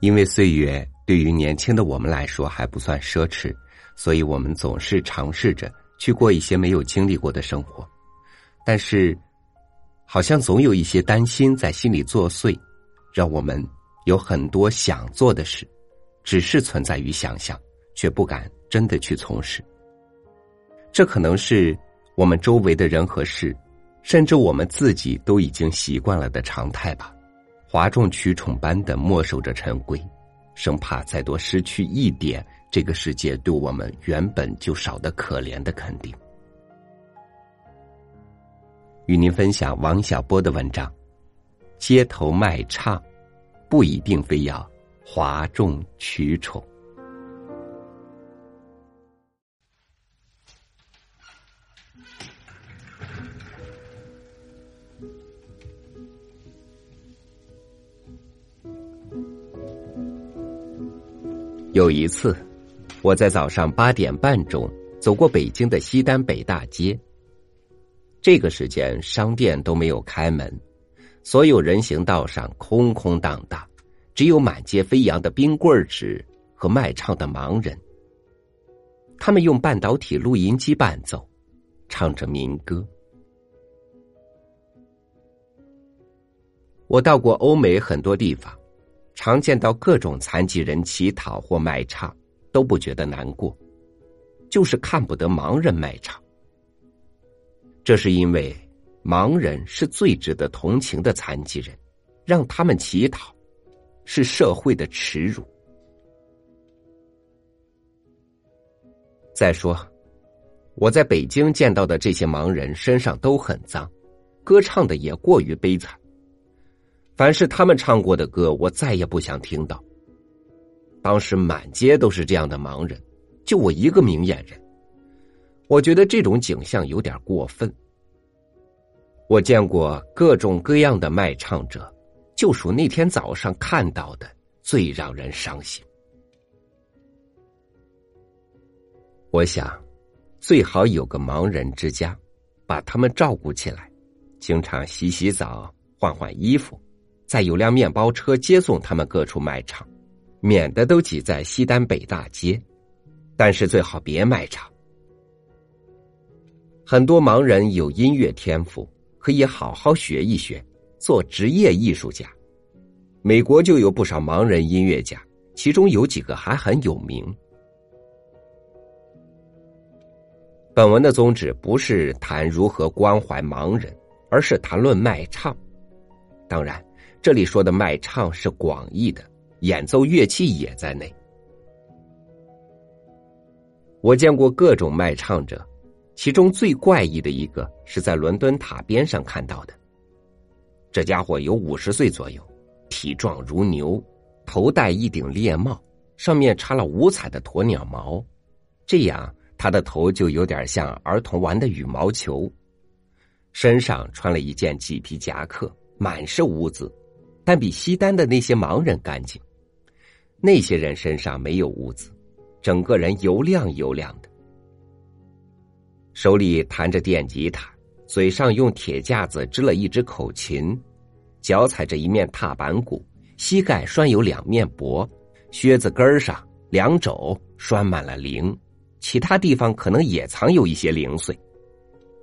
因为岁月对于年轻的我们来说还不算奢侈，所以我们总是尝试着去过一些没有经历过的生活。但是，好像总有一些担心在心里作祟，让我们有很多想做的事，只是存在于想象，却不敢真的去从事。这可能是我们周围的人和事，甚至我们自己都已经习惯了的常态吧。哗众取宠般的墨守着陈规，生怕再多失去一点这个世界对我们原本就少的可怜的肯定。与您分享王小波的文章：街头卖唱，不一定非要哗众取宠。有一次，我在早上八点半钟走过北京的西单北大街。这个时间商店都没有开门，所有人行道上空空荡荡，只有满街飞扬的冰棍纸和卖唱的盲人。他们用半导体录音机伴奏，唱着民歌。我到过欧美很多地方。常见到各种残疾人乞讨或卖唱，都不觉得难过，就是看不得盲人卖唱。这是因为盲人是最值得同情的残疾人，让他们乞讨，是社会的耻辱。再说，我在北京见到的这些盲人身上都很脏，歌唱的也过于悲惨。凡是他们唱过的歌，我再也不想听到。当时满街都是这样的盲人，就我一个明眼人。我觉得这种景象有点过分。我见过各种各样的卖唱者，就属那天早上看到的最让人伤心。我想，最好有个盲人之家，把他们照顾起来，经常洗洗澡、换换衣服。再有辆面包车接送他们各处卖唱，免得都挤在西单北大街。但是最好别卖唱。很多盲人有音乐天赋，可以好好学一学，做职业艺术家。美国就有不少盲人音乐家，其中有几个还很有名。本文的宗旨不是谈如何关怀盲人，而是谈论卖唱。当然。这里说的卖唱是广义的，演奏乐器也在内。我见过各种卖唱者，其中最怪异的一个是在伦敦塔边上看到的。这家伙有五十岁左右，体壮如牛，头戴一顶猎帽，上面插了五彩的鸵鸟毛，这样他的头就有点像儿童玩的羽毛球。身上穿了一件麂皮夹克，满是污渍。但比西单的那些盲人干净，那些人身上没有污渍，整个人油亮油亮的，手里弹着电吉他，嘴上用铁架子支了一只口琴，脚踩着一面踏板鼓，膝盖拴有两面脖，靴子跟上两肘拴满了铃，其他地方可能也藏有一些零碎，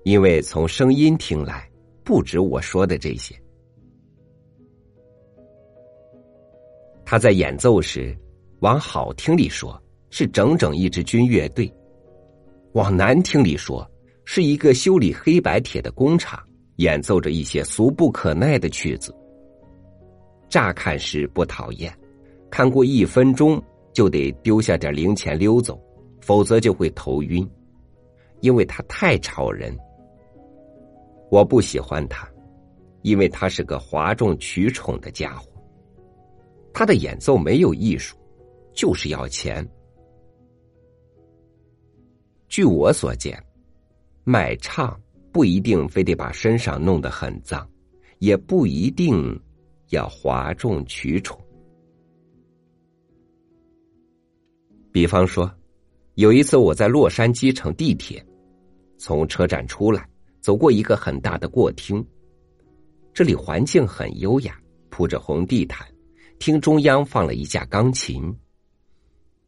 因为从声音听来，不止我说的这些。他在演奏时，往好听里说是整整一支军乐队；往难听里说是一个修理黑白铁的工厂，演奏着一些俗不可耐的曲子。乍看时不讨厌，看过一分钟就得丢下点零钱溜走，否则就会头晕，因为他太吵人。我不喜欢他，因为他是个哗众取宠的家伙。他的演奏没有艺术，就是要钱。据我所见，卖唱不一定非得把身上弄得很脏，也不一定要哗众取宠。比方说，有一次我在洛杉矶乘地铁，从车站出来，走过一个很大的过厅，这里环境很优雅，铺着红地毯。厅中央放了一架钢琴，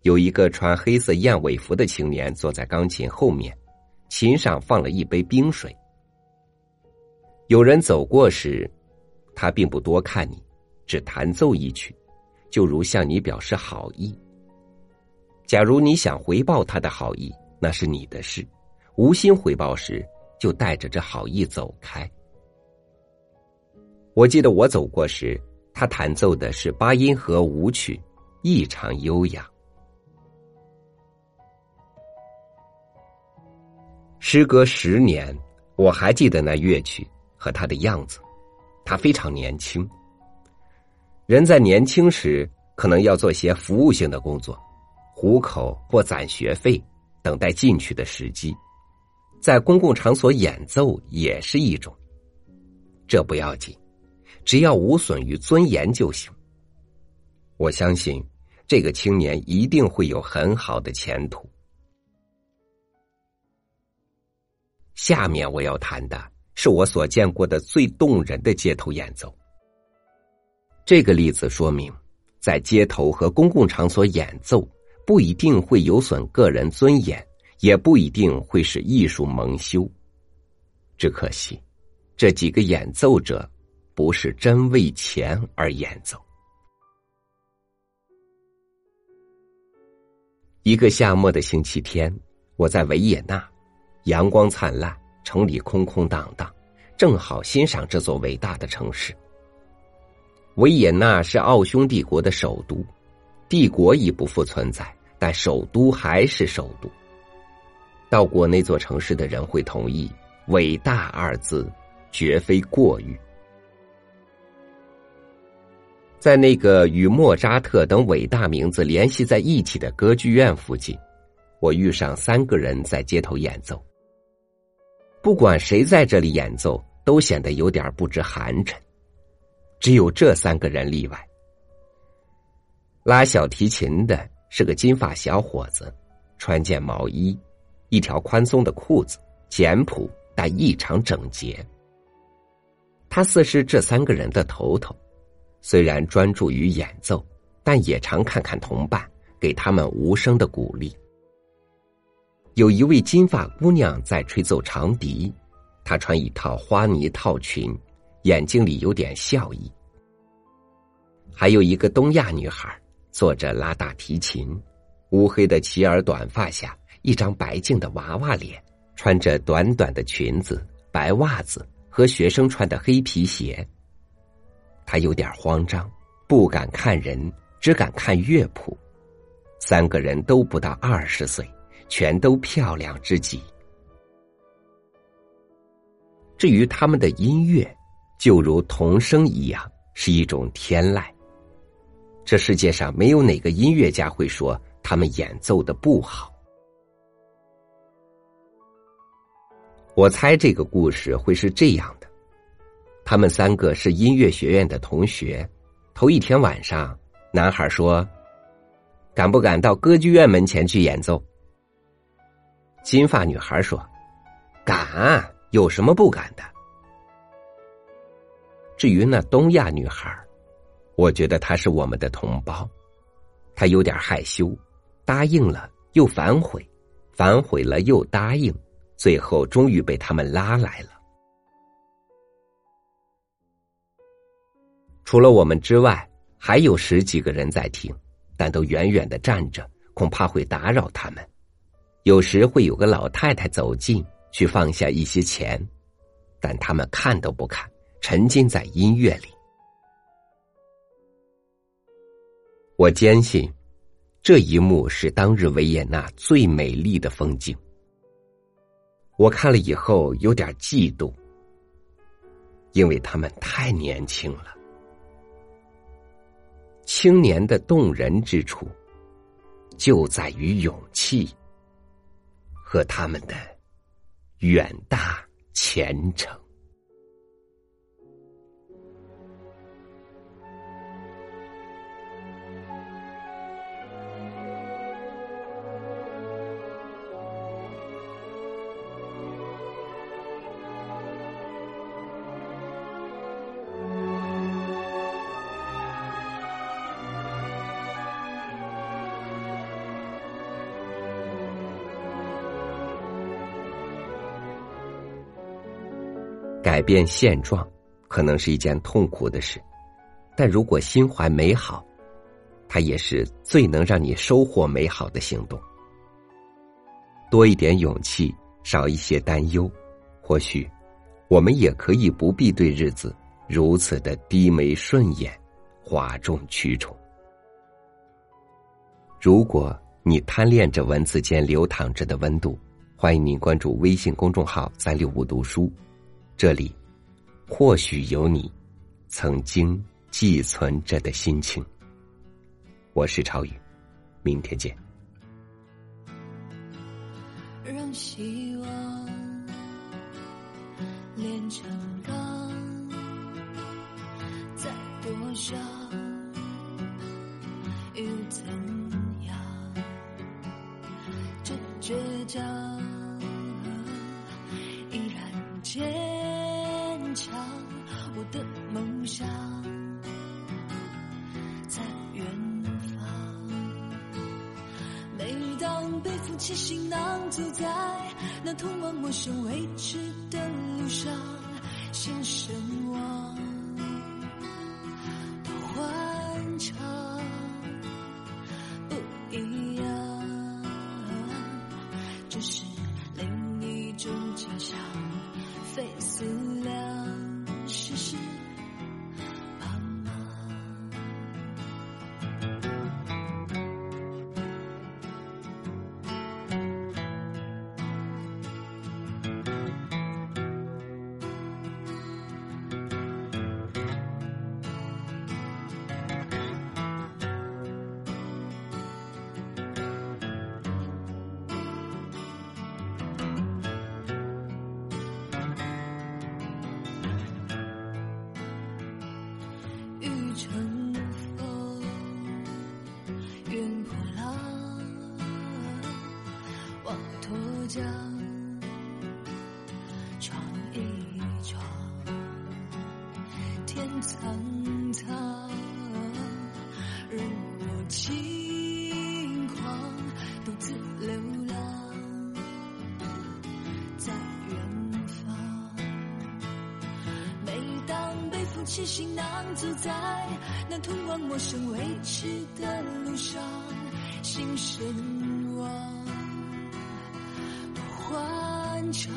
有一个穿黑色燕尾服的青年坐在钢琴后面，琴上放了一杯冰水。有人走过时，他并不多看你，只弹奏一曲，就如向你表示好意。假如你想回报他的好意，那是你的事；无心回报时，就带着这好意走开。我记得我走过时，他弹奏的是八音盒舞曲，异常优雅。时隔十年，我还记得那乐曲和他的样子。他非常年轻。人在年轻时，可能要做些服务性的工作。糊口或攒学费，等待进去的时机，在公共场所演奏也是一种。这不要紧，只要无损于尊严就行。我相信这个青年一定会有很好的前途。下面我要谈的是我所见过的最动人的街头演奏。这个例子说明，在街头和公共场所演奏。不一定会有损个人尊严，也不一定会使艺术蒙羞。只可惜，这几个演奏者不是真为钱而演奏。一个夏末的星期天，我在维也纳，阳光灿烂，城里空空荡荡，正好欣赏这座伟大的城市。维也纳是奥匈帝国的首都，帝国已不复存在。但首都还是首都。到过那座城市的人会同意，“伟大”二字绝非过誉。在那个与莫扎特等伟大名字联系在一起的歌剧院附近，我遇上三个人在街头演奏。不管谁在这里演奏，都显得有点不知寒碜。只有这三个人例外。拉小提琴的。是个金发小伙子，穿件毛衣，一条宽松的裤子，简朴但异常整洁。他似是这三个人的头头，虽然专注于演奏，但也常看看同伴，给他们无声的鼓励。有一位金发姑娘在吹奏长笛，她穿一套花呢套裙，眼睛里有点笑意。还有一个东亚女孩。坐着拉大提琴，乌黑的齐耳短发下，一张白净的娃娃脸，穿着短短的裙子、白袜子和学生穿的黑皮鞋。他有点慌张，不敢看人，只敢看乐谱。三个人都不到二十岁，全都漂亮之极。至于他们的音乐，就如童声一样，是一种天籁。这世界上没有哪个音乐家会说他们演奏的不好。我猜这个故事会是这样：他们三个是音乐学院的同学。头一天晚上，男孩说：“敢不敢到歌剧院门前去演奏？”金发女孩说：“敢，有什么不敢的？”至于那东亚女孩。我觉得她是我们的同胞，她有点害羞，答应了又反悔，反悔了又答应，最后终于被他们拉来了。除了我们之外，还有十几个人在听，但都远远的站着，恐怕会打扰他们。有时会有个老太太走近，去放下一些钱，但他们看都不看，沉浸在音乐里。我坚信，这一幕是当日维也纳最美丽的风景。我看了以后有点嫉妒，因为他们太年轻了。青年的动人之处，就在于勇气和他们的远大前程。改变现状可能是一件痛苦的事，但如果心怀美好，它也是最能让你收获美好的行动。多一点勇气，少一些担忧，或许我们也可以不必对日子如此的低眉顺眼、哗众取宠。如果你贪恋着文字间流淌着的温度，欢迎您关注微信公众号“三六五读书”，这里或许有你曾经寄存着的心情。我是超宇，明天见。让希望炼成钢，再多少又怎样？这倔强想在远方。每当背负起行囊，走在那通往陌生未知的路上，心神往乘风，云破浪，望沱江，起行囊，走在那通往陌生未知的路上，心神往多欢畅，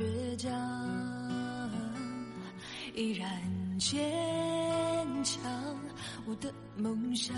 倔强依然坚强，我的梦想。